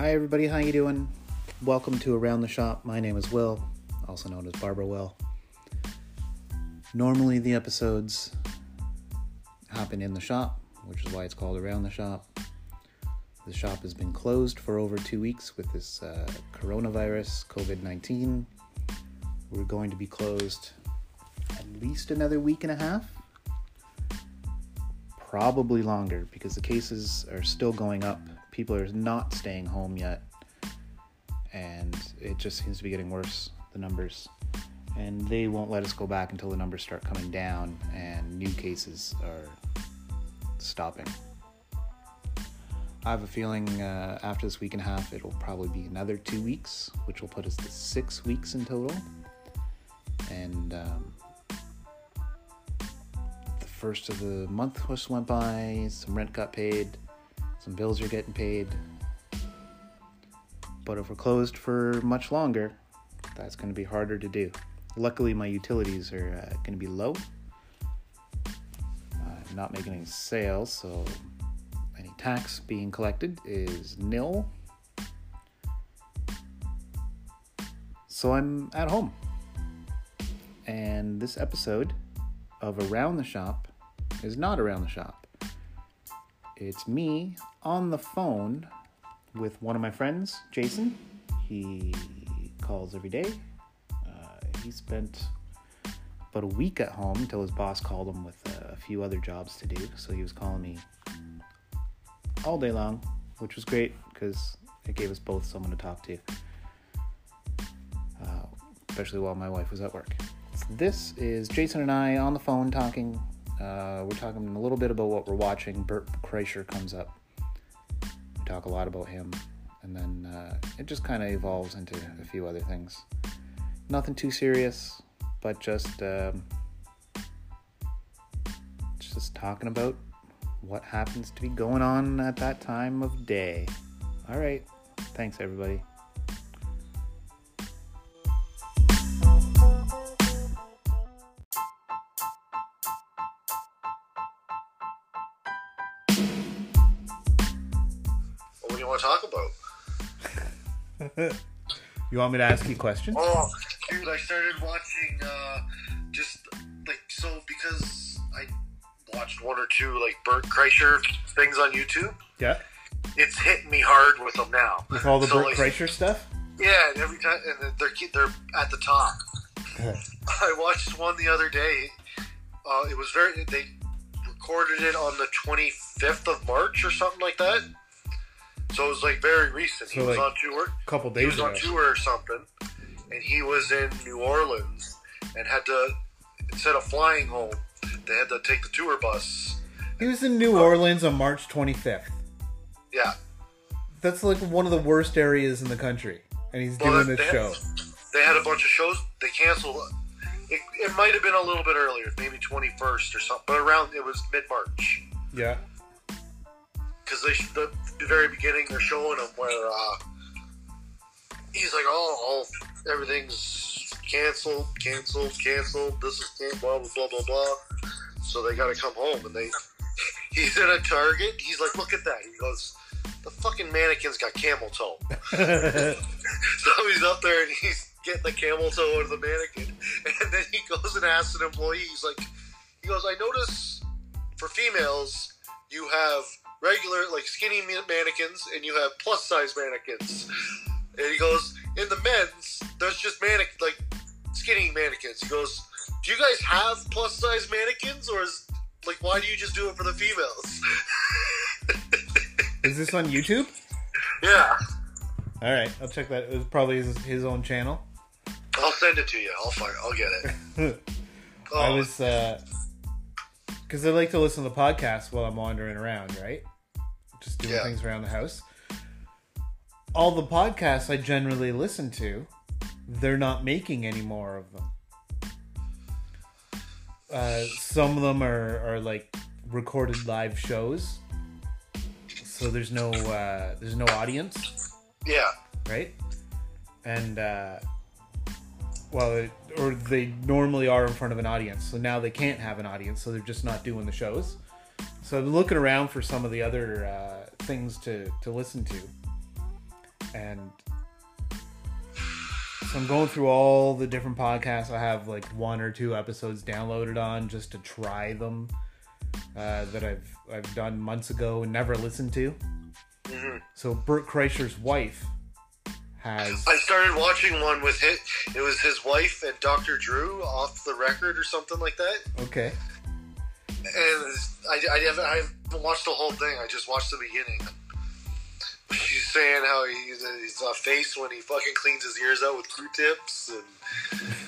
Hi everybody, how you doing? Welcome to Around the Shop. My name is Will, also known as Barber Will. Normally the episodes happen in the shop, which is why it's called Around the Shop. The shop has been closed for over two weeks with this uh, coronavirus, COVID 19. We're going to be closed at least another week and a half. Probably longer because the cases are still going up. People are not staying home yet. And it just seems to be getting worse, the numbers. And they won't let us go back until the numbers start coming down and new cases are stopping. I have a feeling uh, after this week and a half, it'll probably be another two weeks, which will put us to six weeks in total. And um, the first of the month just went by, some rent got paid, some bills are getting paid. But if we're closed for much longer, that's going to be harder to do. Luckily, my utilities are uh, going to be low. I'm not making any sales, so any tax being collected is nil. So I'm at home. And this episode of Around the Shop is not Around the Shop. It's me on the phone with one of my friends, Jason. He calls every day. Uh, he spent about a week at home until his boss called him with a few other jobs to do. So he was calling me all day long, which was great because it gave us both someone to talk to, uh, especially while my wife was at work. So this is Jason and I on the phone talking. Uh, we're talking a little bit about what we're watching. Bert Kreischer comes up. We talk a lot about him, and then uh, it just kind of evolves into a few other things. Nothing too serious, but just um, just talking about what happens to be going on at that time of day. All right. Thanks, everybody. You want me to ask you questions? Oh, dude, I started watching uh, just like so because I watched one or two like Bert Kreischer things on YouTube. Yeah. It's hitting me hard with them now. With all the So, Bert like, Kreischer stuff? Yeah, and every time, and they're they're at the top. I watched one the other day. Uh, it was very. They recorded it on the 25th of March or something like that. So it was like very recent. he was like, on tour. A couple days. he was ago. on tour or something, and he was in New Orleans and had to instead of flying home, they had to take the tour bus. He was in New uh, Orleans on March 25th. Yeah, That's like one of the worst areas in the country. And he's Well, doing this they- show. they had a bunch of shows. They canceled. It, it might have been a little bit earlier, maybe 21st or something, but around it was mid March. Yeah. because they the, the very beginning they're showing him where uh, he's like, oh, all everything's canceled, canceled, canceled. This is blah blah blah blah blah. So they got to come home, and they he's in a Target. He's like, look at that. He goes, the fucking mannequin's got camel toe. so he's up there and he's getting the camel toe out of the mannequin, and then he goes and asks an employee. He's like, he goes, I notice for females you have regular like skinny mannequins and you have plus size mannequins. And he goes, in the men's, there's just mannequin like skinny mannequins. He goes, do you guys have plus size mannequins or is like why do you just do it for the females? Is this on YouTube? yeah, All right, I'll check that. It was probably his, his own channel. I'll send it to you. I'll find. I'll get it. Oh, I was uh, because I like to listen to podcasts while I'm wandering around, right? Just doing Yeah. things around the house. All the podcasts I generally listen to, they're not making any more of them. Uh, some of them are, are like recorded live shows, so there's no uh, there's no audience yeah, right? And uh, well, it, or they normally are in front of an audience, so now they can't have an audience, so they're just not doing the shows. So I'm looking around for some of the other uh, things to to listen to, and so I'm going through all the different podcasts. I have like one or two episodes downloaded on just to try them uh, that I've I've done months ago and never listened to. hmm So Bert Kreischer's wife has I started watching one with his, it was his wife and Dr. Drew off the record or something like that. okay. And I, I, haven't, I haven't watched the whole thing. I just watched the beginning. She's saying how he, his uh, face when he fucking cleans his ears out with Q-tips,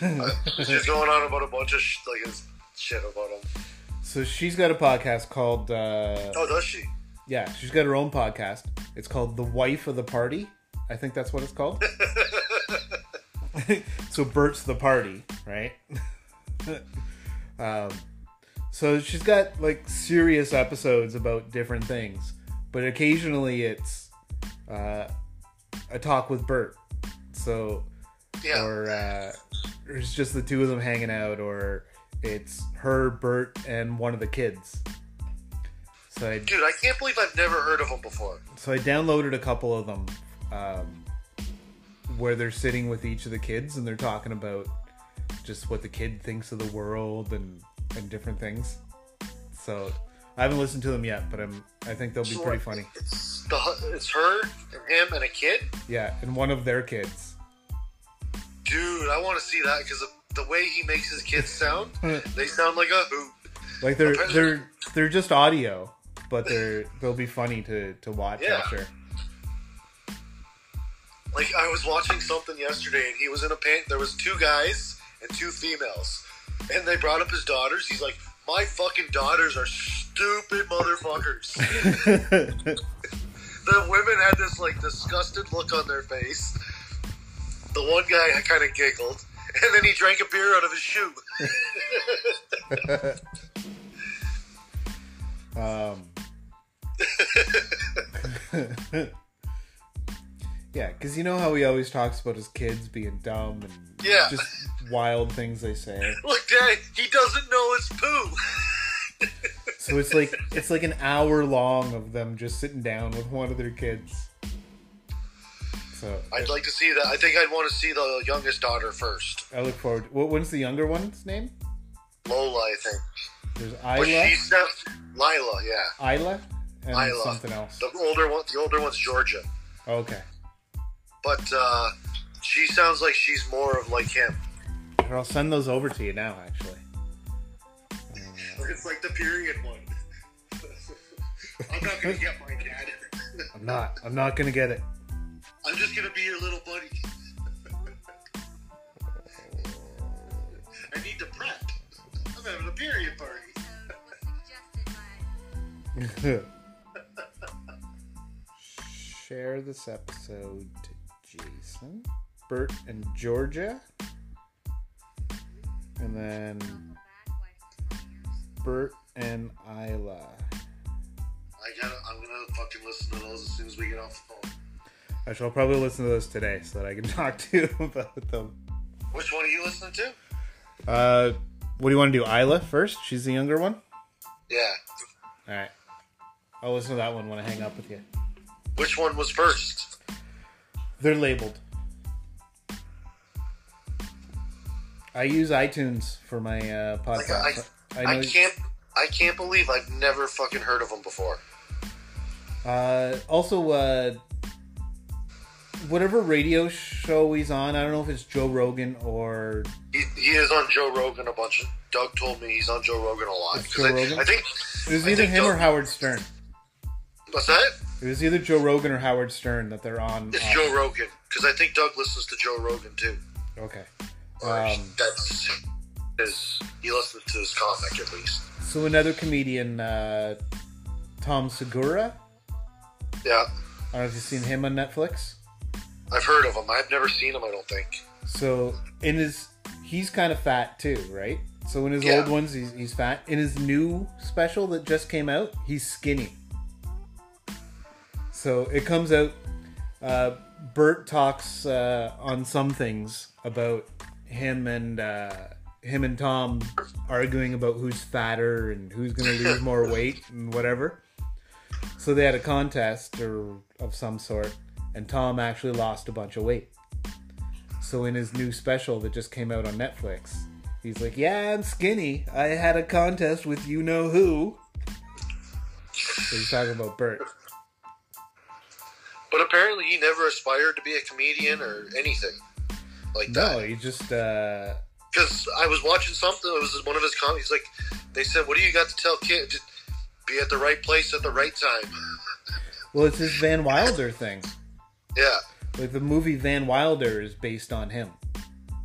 and uh, she's going on about a bunch of sh- like his shit about him. So she's got a podcast called uh, Oh, does she? yeah, she's got her own podcast. It's called The Wife of the Party. I think that's what it's called. so Bert's the party, right? um, so she's got like serious episodes about different things, but occasionally it's uh, a talk with Bert. So Yeah. or uh, it's just the two of them hanging out, or it's her, Bert, and one of the kids. So I Dude, I can't believe I've never heard of them before. so I downloaded a couple of them um, where they're sitting with each of the kids and they're talking about just what the kid thinks of the world and and different things. So I haven't listened to them yet, but I'm I think they'll be So, pretty funny. It's, the, it's her and him and a kid. Yeah, and one of their kids. Dude, I want to see that because the way he makes his kids sound, they sound like a hoop. Like they're Apparently- they're they're just audio, but they're they'll be funny to to watch. Yeah. I'm. Like I was watching something yesterday, and he was in a paint. There was two guys and two females, and they brought up his daughters. He's like, "My fucking daughters are stupid motherfuckers." the women had this like disgusted look on their face. The one guy kind of giggled, and then he drank a beer out of his shoe. Um, yeah, because you know how he always talks about his kids being dumb and Yeah. just wild things they say. Look, Dad, he doesn't know it's poo. So it's like it's like an hour long of them just sitting down with one of their kids. So I'd like to see that. I think I'd want to see the youngest daughter first, I look forward. What when's the younger one's name? Lola. I think. There's But Ila, she's not Lila. Yeah. Ila, and Ila. something else. The older one, the older one's Georgia, Okay, but uh, she sounds like she's more of like him. Here, I'll send those over to you now. Actually, It's like the period one. I'm not gonna get my dad. I'm not. I'm not gonna get it. I'm just gonna be your little buddy. I need to prep. I'm having a period party. Share this episode to Bert, and Georgia. And then Bert and Ila. I gotta. I'm gonna fucking listen to those as soon as we get off the phone. Actually, I'll probably listen to those today so that I can talk to you about them. Which one are you listening to? Uh, what do you want to do? Ila first? She's the younger one? Yeah. All right. I'll listen to that one when I hang up with you. Which one was first? They're labeled. I use iTunes for my uh, Like podcast. I, I I, can't. I can't believe I've never fucking heard of them before. Uh, also, uh, whatever radio show he's on, I don't know if it's Joe Rogan or He, he is on Joe Rogan a bunch. Of, Doug told me he's on Joe Rogan a lot. Joe I, Rogan? I think. it was either him or Howard Stern. What's that? It was either Joe Rogan or Howard Stern that they're on. It's on- Joe Rogan because I think Doug listens to Joe Rogan too. Okay. Um, that's his. He listens to his comic at least. So another comedian, uh, Tom Segura. Yeah, I don't know if you've seen him on Netflix. I've heard of him. I've never seen him. I don't think. So in his, he's kind of fat too, right? So in his Yeah. old ones, he's, he's fat. In his new special that just came out, he's skinny. So it comes out. Uh, Bert talks uh, on some things about him and uh, him and Tom arguing about who's fatter and who's going to lose more weight and whatever. So they had a contest or of some sort, and Tom actually lost a bunch of weight. So in his new special that just came out on Netflix, he's like, "Yeah, I'm skinny. I had a contest with you know who." So he's talking about Bert. But apparently, he never aspired to be a comedian or anything like No, that. he just uh, Because I was watching something. It was one of his comments. Like they said, "What do you got to tell kids? Just be at the right place at the right time." well, it's his Van Wilder thing. Yeah, Like the movie Van Wilder is based on him.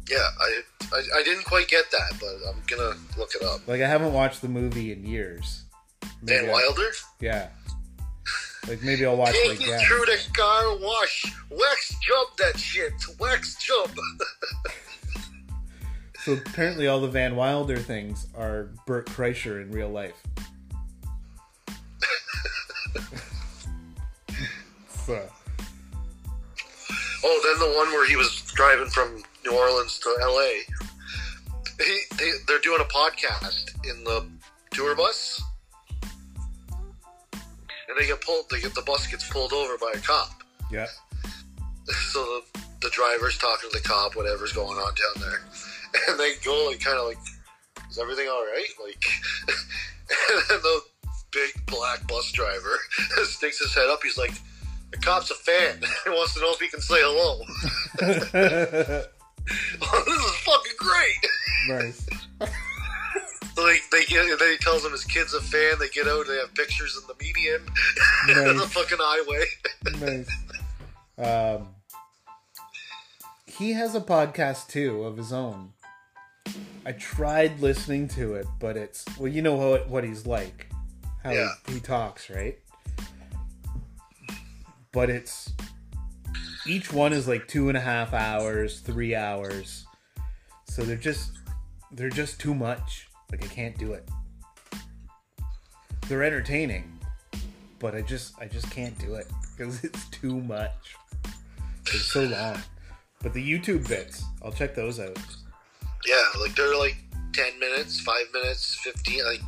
yeah. I, I I didn't quite get that, but I'm gonna look it up. Like I haven't watched the movie in years. Van Maybe I- Wilder. Yeah. Like maybe I'll watch Take like it yeah. through the car wash. Wax jump that shit. Wax jump. So apparently all the Van Wilder things are Bert Kreischer in real life. so Oh, then the one where he was driving from New Orleans to L.A. He, they, they're doing a podcast in the tour bus, they get pulled. They get the bus gets pulled over by a cop. yeah. So the, the driver's talking to the cop, whatever's going on down there, and they go like kind of like, "Is everything all right?" Like, and then the big black bus driver sticks his head up. He's like, "The cop's a fan. He wants to know if he can say hello." this is fucking great. nice. They, they get, then he tells them his kid's a fan. They get out. They have pictures in the median, In the fucking highway. nice. Um, he has a podcast too of his own. I tried listening to it, but it's well, you know what what he's like, how Yeah. he, he talks, right? But it's each one is like two and a half hours, three hours, so they're just they're just too much. Like I can't do it. They're entertaining, but I just I just can't do it because it's too much. It's so long. But the YouTube bits, I'll check those out. Yeah, like they're like ten minutes, five minutes, fifteen. Like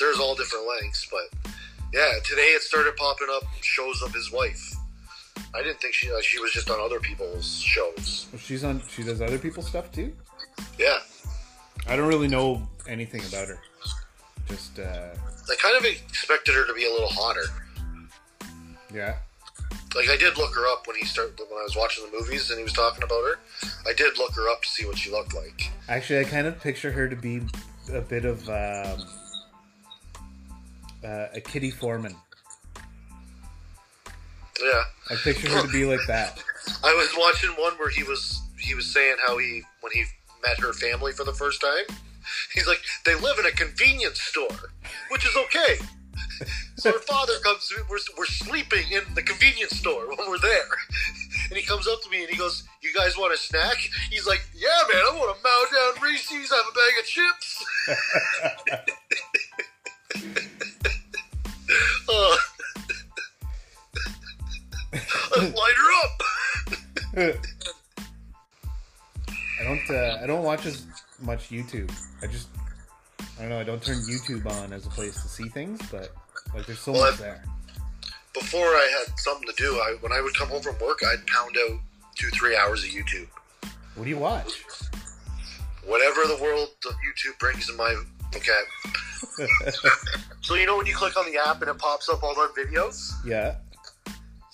there's all different lengths, but yeah, today it started popping up shows of his wife. I didn't think she uh, she was just on other people's shows. Well, She's on. She does other people's stuff too. Yeah, I don't really know anything about her. Just uh, I kind of expected her to be a little hotter. yeah. Like I did look her up when he started when I was watching the movies and he was talking about her. I did look her up to see what she looked like. Actually, I kind of picture her to be a bit of um, uh, a Kitty Forman. Yeah, I picture her to be like that. I was watching one where he was he was saying how he when he met her family for the first time, he's like they live in a convenience store, which is okay. So her father comes, we're, we're sleeping in the convenience store when we're there. And he comes up to me and he goes, You guys want a snack? He's like, Yeah, man, I want a Mow Down Reese's, I have a bag of chips. uh, light her up. I don't. Uh, I don't watch as much YouTube. I just. I don't know. I don't turn YouTube on as a place to see things, but like there's so Well, much I- there. Before I had something to do, I, when I would come home from work, I'd pound out two, three hours of YouTube. What do you watch? Whatever the world of YouTube brings in my okay. so you know when you click on the app and it pops up all the videos? yeah.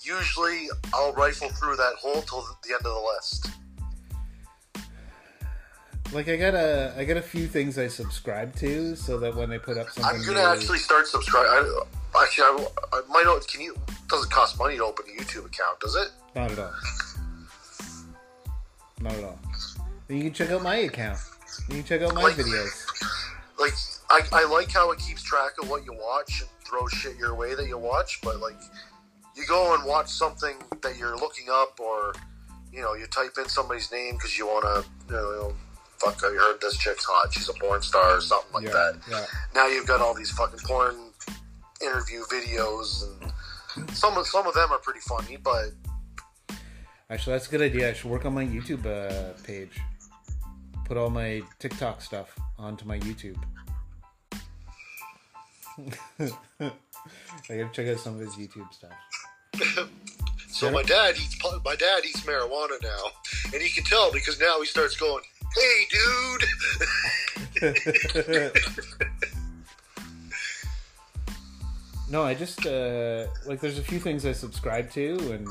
Usually I'll rifle through that whole till the end of the list. Like I got a. I got a few things I subscribe to, so that when they put up something, I'm gonna new- actually start subscribing. I, actually, I, I might not. Can you? Doesn't cost money to open a YouTube account, does it? Not at all. Not at all. You can check out my account. You can check out my Like- videos. Like I, I like how it keeps track of what you watch and throws shit your way that you watch, but like you go and watch something that you're looking up, or you know, you type in somebody's name because you want to, you know, fuck, I heard this chick's hot, she's a porn star or something like yeah. that. Yeah. Now you've got all these fucking porn interview videos, and some of some of them are pretty funny, but Actually, that's a good idea. I should work on my YouTube uh, page. Put all my TikTok stuff onto my YouTube. I gotta check out some of his YouTube stuff. So my dad eats my dad eats marijuana now, and you can tell because now he starts going, "Hey, dude." no, I just uh, like there's a few things I subscribe to, and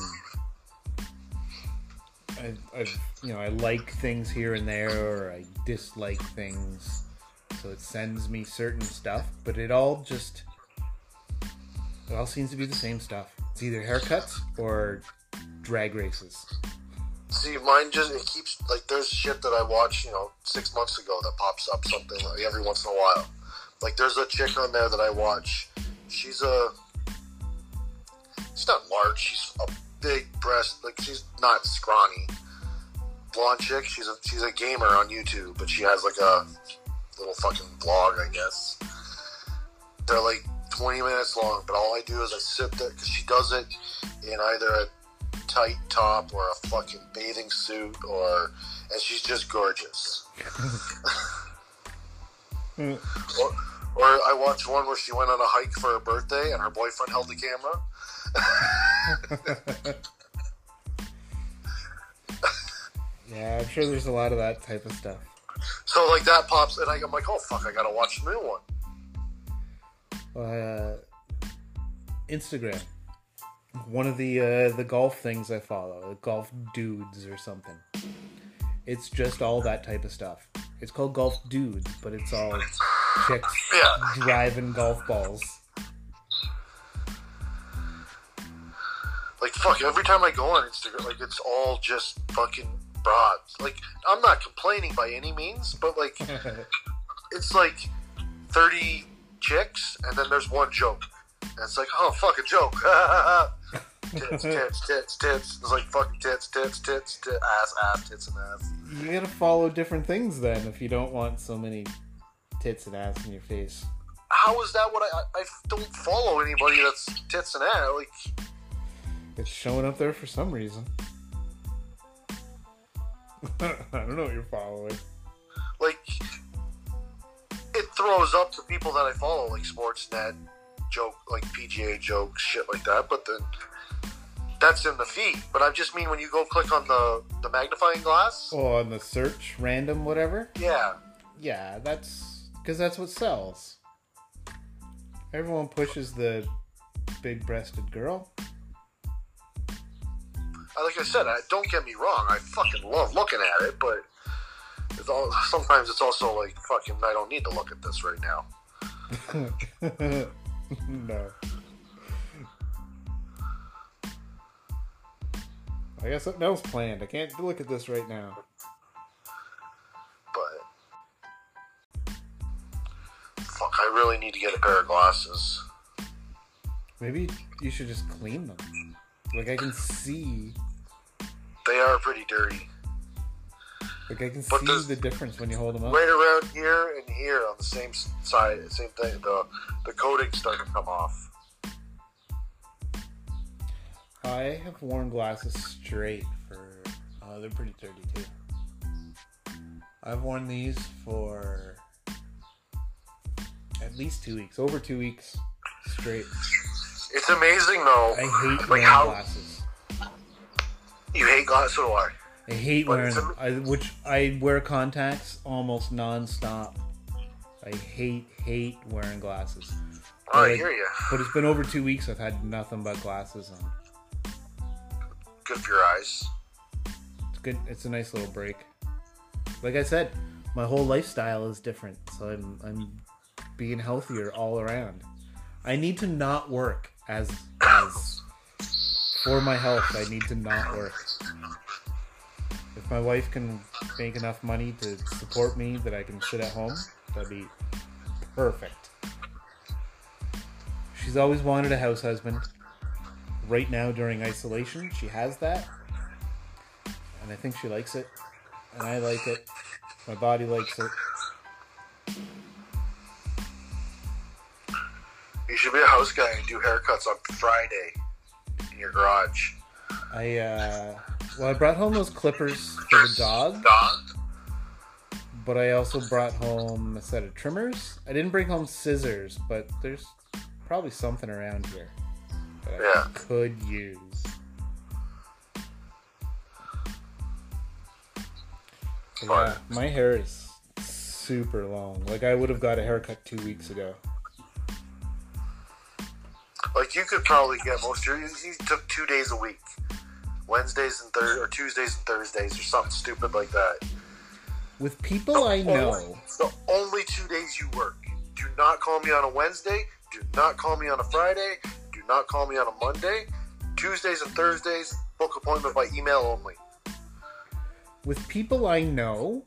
I, I've you know I like things here and there, or I dislike things, so it sends me certain stuff. But it all just it all seems to be the same stuff. It's either haircuts or drag races. See, mine just it keeps like there's shit that I watched, you know, six months ago that pops up something like every once in a while. Like there's a chick on there that I watch. She's a she's not large. She's a big breast. Like she's not scrawny. Blonde chick. She's a she's a gamer on YouTube, but she has like a little fucking vlog, I guess. They're like 20 minutes long, but all I do is I sit there because she does it in either a tight top or a fucking bathing suit or and she's just gorgeous. or, or I watched one where she went on a hike for her birthday and her boyfriend held the camera. yeah, I'm sure there's a lot of that type of stuff. So like that pops and I, I'm like, oh fuck, I gotta watch the new one. Uh, Instagram. One of the uh, the golf things I follow, the golf dudes or something. It's just all that type of stuff. It's called golf dudes, but it's all chicks Yeah. driving golf balls. Like fuck, every time I go on Instagram, like it's all just fucking broads. Like I'm not complaining by any means, but like it's like 30 chicks and then there's one joke. And it's like, oh, fuck a joke. tits, tits, tits, tits. It's like fucking tits, tits, tits, tits, ass, ass, tits, and ass. you gotta follow different things then if you don't want so many tits and ass in your face. How is that what I, I, I don't follow anybody that's tits and ass? Like, It's showing up there for some reason. I don't know what you're following. like, it throws up to people that I follow, like Sportsnet, joke, like PGA jokes, shit like that, but then that's in the feed. But I just mean when you go click on the, the magnifying glass, Oh, on the search random whatever. yeah. Yeah, that's because that's what sells. Everyone pushes the big-breasted girl. Uh, Like I said, I, don't get me wrong, I fucking love looking at it, but it's all, sometimes it's also like, fucking, I don't need to look at this right now. no. I got something else planned. I can't look at this right now. But, fuck, I really need to get a pair of glasses. Maybe you should just clean them. Like I can see, They are pretty dirty. like I can But see the difference when you hold them up. Right around here and here on the same side, same thing. The the coating's starting to come off. I have worn glasses straight for. Oh, they're pretty dirty too. I've worn these for at least two weeks, over two weeks straight. It's amazing though. I hate like wearing how glasses. you hate glasses. So do I. I hate But wearing them. I, which I wear contacts almost non-stop. I hate hate wearing glasses. Oh, I Like- hear you. But it's been over two weeks. I've had nothing but glasses on. Good for your eyes. It's good. It's a nice little break. Like I said, my whole lifestyle is different, so I'm I'm being healthier all around. I need to not work as as for my health. I need to not work. If my wife can make enough money to support me that I can sit at home, that'd be perfect. She's always wanted a house husband. Right now, during isolation, she has that and I think she likes it, and I like it. My body likes it. You should be a house guy and do haircuts on Friday in your garage. I uh, well, I brought home those clippers for the dog, Dog? but I also brought home a set of trimmers. I didn't bring home scissors, but there's probably something around here that yeah. I could use. Yeah, my hair is super long. Like I would have got a haircut two weeks ago. Like you could probably get most. You, you took two days a week, Wednesdays and Thursdays, or Tuesdays and Thursdays, or something stupid like that. With people the I know, the only two days you work. Do not call me on a Wednesday. Do not call me on a Friday. Not call me on a Monday. Tuesdays and Thursdays, book appointment by email only. with people I know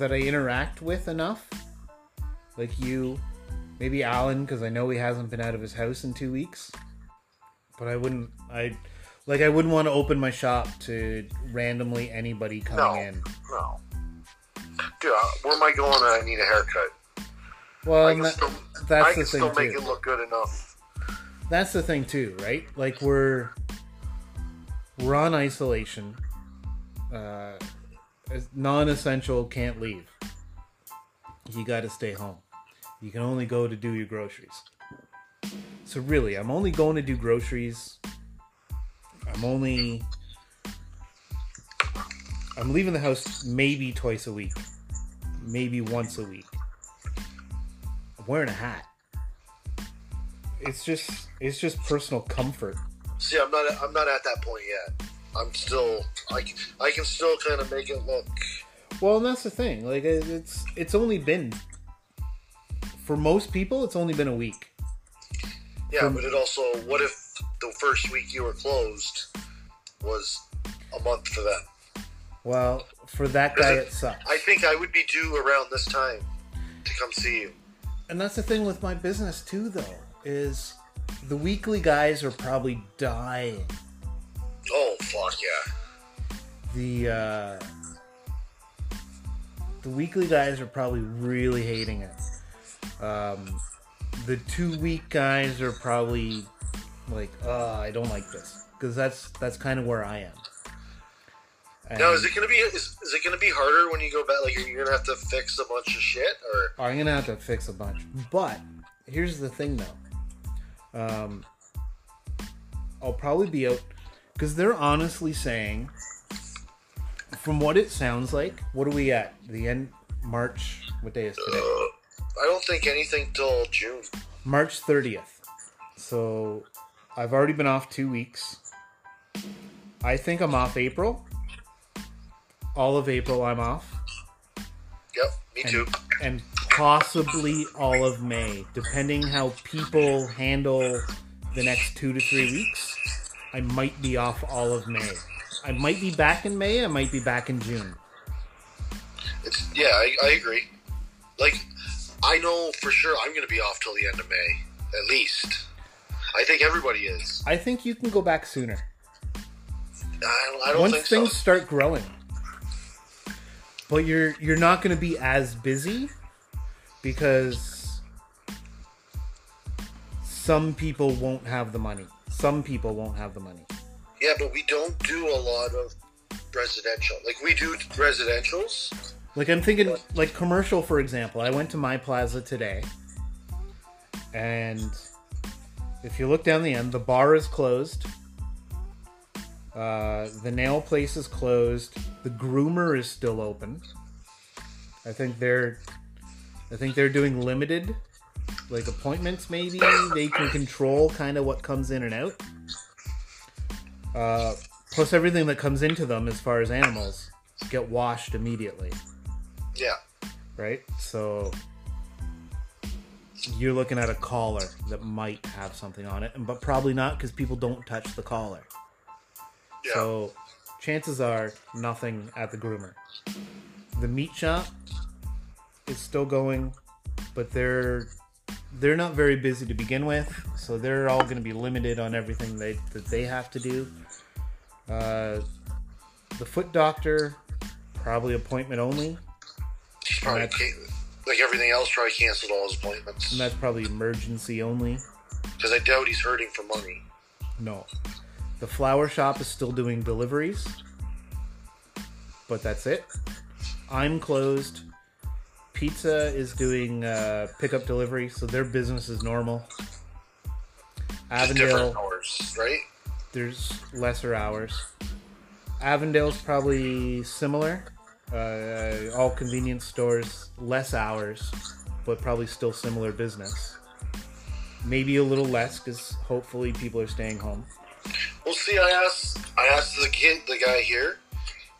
that I interact with enough, like you, maybe Alan, because I know he hasn't been out of his house in two weeks. But I wouldn't, I like, I wouldn't want to open my shop to randomly anybody coming No, in. no. Dude, where am I going? I need a haircut. Well, I and can that- still, that's I the can thing still make too. it look good enough. That's the thing too, right? Like we're we're on isolation. Uh, non-essential can't leave. You got to stay home. You can only go to do your groceries. So really, I'm only going to do groceries. I'm only I'm leaving the house maybe twice a week. Maybe once a week. I'm wearing a hat it's just it's just personal comfort. See, I'm not. I'm not at that point yet. I'm still. I, can- I can still kind of make it look. Well, and that's the thing. Like it's it's only been for most people, it's only been a week. Yeah, From- but it also. What if the first week you were closed was a month for them? Well, for that guy, it sucks. I think I would be due around this time to come see you. And that's the thing with my business too, though, is the weekly guys are probably dying. Oh fuck yeah! The uh, the weekly guys are probably really hating it. Um, the two week guys are probably like, "Oh, I don't like this," because that's that's kind of where I am. Now, is it gonna be? Is, is it gonna be harder when you go back? Like you're gonna have to fix a bunch of shit, or I'm gonna have to fix a bunch. But here's the thing, though. Um, I'll probably be out because they're honestly saying, from what it sounds like, what are we at? The end March. What day is today? I don't think anything till June. March 30th. So I've already been off two weeks. I think I'm off April. All of April, I'm off. Yep, me too. and possibly all of May, depending how people handle the next two to three weeks. I might be off all of May. I might be back in May. I might be back in June. It's yeah, I, I agree. Like, I know for sure I'm gonna be off till the end of May, at least. I think everybody is. I think you can go back sooner I don't, I don't once things so. start growing. But you're you're not going to be as busy because some people won't have the money. Some people won't have the money. Yeah, but we don't do a lot of residential. Like we do residentials. Like I'm thinking, like commercial, for example. I went to my plaza today, and if you look down the end, the bar is closed. Uh, the nail place is closed. The groomer is still open. I think they're, I think they're doing limited, like appointments. Maybe they can control kind of what comes in and out. Uh, plus everything that comes into them, as far as animals, get washed immediately Yeah. right? So you're looking at a collar that might have something on it, and but probably not because people don't touch the collar. Yeah. So chances are nothing at the groomer. The meat shop is still going, but they're they're not very busy to begin with, so they're all going to be limited on everything they that they have to do. Uh, the foot doctor probably appointment only. Probably like everything else. Probably canceled all his appointments And that's probably emergency only. because I doubt he's hurting for money. No. The flower shop is still doing deliveries. But that's it. I'm closed. Pizza is doing uh, pickup delivery, so their business is normal. Avondale, hours, right? there's lesser hours. Avondale's probably similar. Uh, all convenience stores, less hours, but probably still similar business. Maybe a little less because hopefully people are staying home. Well, see, I asked, I asked the kid, the guy here.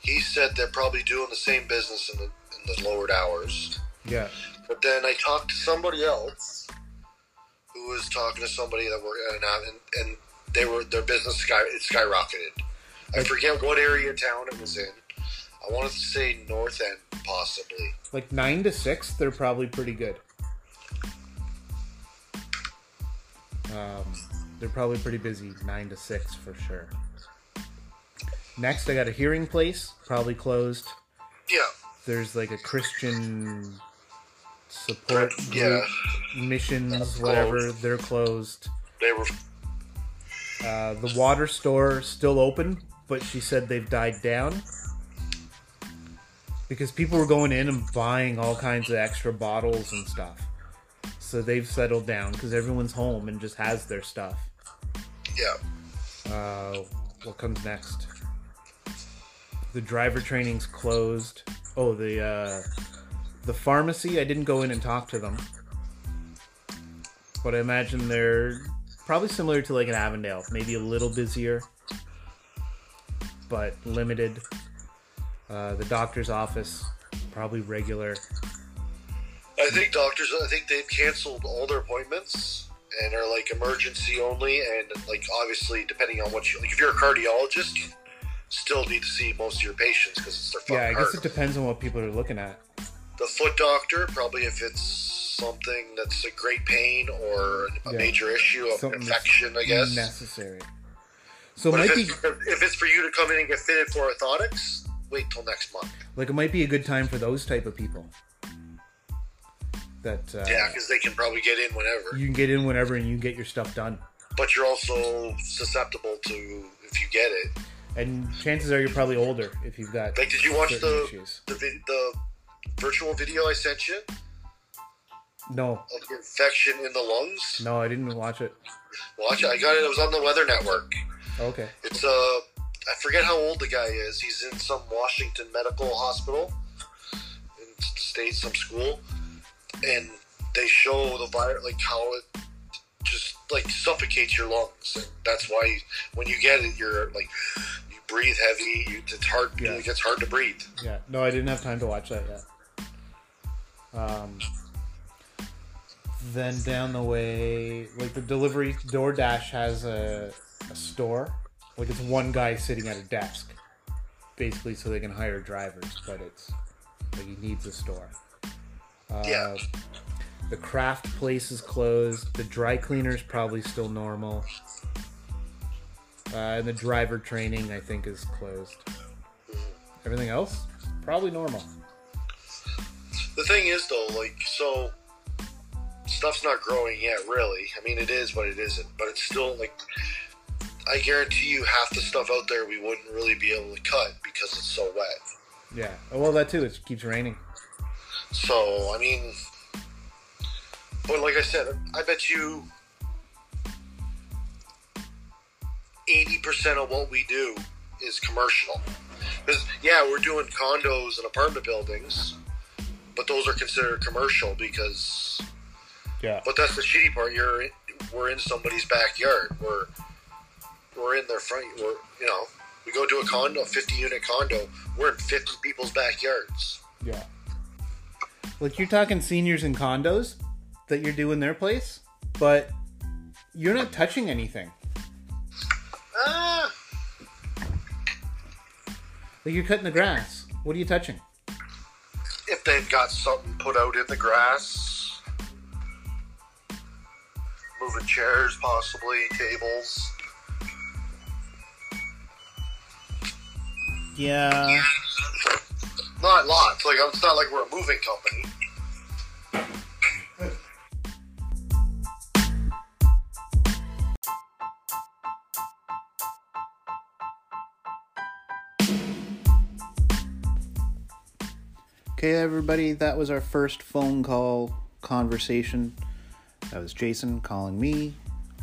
He said they're probably doing the same business in the in the lowered hours. Yeah. But then I talked to somebody else who was talking to somebody that worked at an app, and, and they were their business sky it skyrocketed. I forget what area of town it was in. I wanted to say North End, possibly. Like nine to six, they're probably pretty good. Um, they're probably pretty busy nine to six for sure. Next, I got a hearing place, probably closed. Yeah, There's like a Christian support Yeah. group, missions, whatever. They're closed. they were. Uh, the water store still open, but she said they've died down because people were going in and buying all kinds of extra bottles and stuff. So they've settled down because everyone's home and just has their stuff. Yeah, Uh, what comes next? The driver training's closed. Oh, the uh, the pharmacy. I didn't go in and talk to them, but I imagine they're probably similar to like an Avondale, maybe a little busier, but limited. Uh, the doctor's office probably regular. I think doctors. I think they've canceled all their appointments and are like emergency only, and like obviously depending on what you like. If you're a cardiologist, you still need to see most of your patients because it's their fucking Yeah, I heart. guess it depends on what people are looking at. The foot doctor probably if it's something that's a great pain or a Yeah. major issue of Something infection, I guess. necessary. So it But might if be it's, if it's for you to come in and get fitted for orthotics, wait till next month. like it might be a good time for those type of people. That uh, Yeah, because they can probably get in whenever. you can get in whenever and you can get your stuff done. But you're also susceptible to if you get it. And chances are you're probably older if you've got Like, did you watch the the, the virtual video I sent you No, of the infection in the lungs? no, I didn't watch it. Watch it. I got it. It was on the Weather Network. Okay, It's uh, I forget how old the guy is. He's in some Washington medical hospital in the states, some school, and they show the virus like how it just like suffocates your lungs, and that's why when you get it, you're like you breathe heavy. You, it's hard. Yeah. It gets hard to breathe. yeah, no, I didn't have time to watch that yet. Um, then down the way, like the delivery DoorDash has a, a store, like it's one guy sitting at a desk, basically, so they can hire drivers. But it's like he needs a store. Uh, Yeah. The craft place is closed. The dry cleaner's probably still normal. Uh, and the driver training, I think, is closed. Everything else, probably normal. The thing is, though, like so. Stuff's not growing yet, really. I mean, it is, but it isn't. But it's still like I guarantee you, half the stuff out there we wouldn't really be able to cut because it's so wet. Yeah. Oh, well, that too. It keeps raining. So, I mean, but like I said, I bet you 80% of what we do is commercial. Because, yeah, we're doing condos and apartment buildings, but those are considered commercial because, Yeah. but that's the shitty part. You're, in- we're in somebody's backyard. We're, we're in their front, we're, you know, we go to a condo, a 50 unit condo, we're in 50 people's backyards. Yeah. Like you're talking seniors in condos that you're doing their place, but you're not touching anything. Ah! Like you're cutting the grass. What are you touching? If they've got something put out in the grass, moving chairs, possibly tables. Yeah. Not lots. Like it's not like we're a moving company. Okay, everybody, that was our first phone call conversation. That was Jason calling me,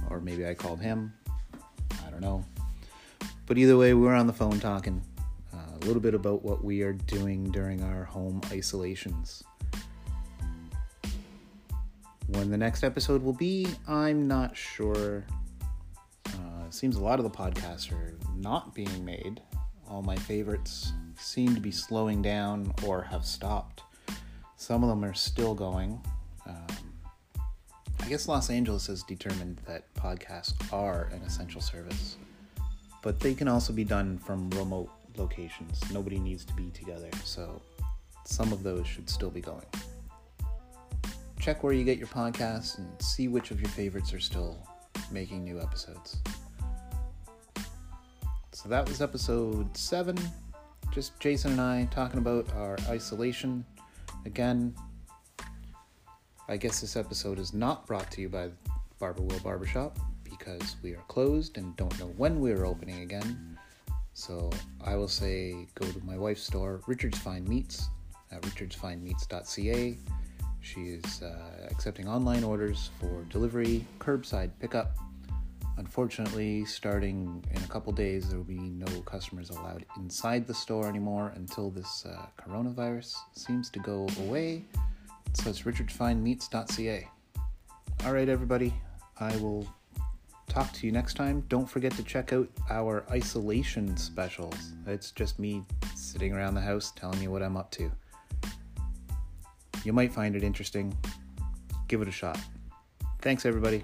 or maybe I called him. I don't know. But either way, we were on the phone talking. Uh, a little bit about what we are doing during our home isolations. When the next episode will be, I'm not sure. Uh, seems a lot of the podcasts are not being made. All my favorites seem to be slowing down or have stopped. Some of them are still going. Um, I guess Los Angeles has determined that podcasts are an essential service, but they can also be done from remote locations. Nobody needs to be together, so some of those should still be going check where you get your podcasts and see which of your favorites are still making new episodes. So that was episode seven. Just Jason and I talking about our isolation. Again, I guess this episode is not brought to you by Barber Will Barbershop because we are closed and don't know when we are opening again. So I will say go to my wife's store, Richard's Fine Meats, at richardsfinemeats.ca she is uh, accepting online orders for delivery, curbside pickup. Unfortunately, starting in a couple days, there will be no customers allowed inside the store anymore until this uh, coronavirus seems to go away. So it's richardfinemeats.ca. All right, everybody, I will talk to you next time. Don't forget to check out our isolation specials. It's just me sitting around the house telling you what I'm up to. You might find it interesting. Give it a shot. Thanks, everybody.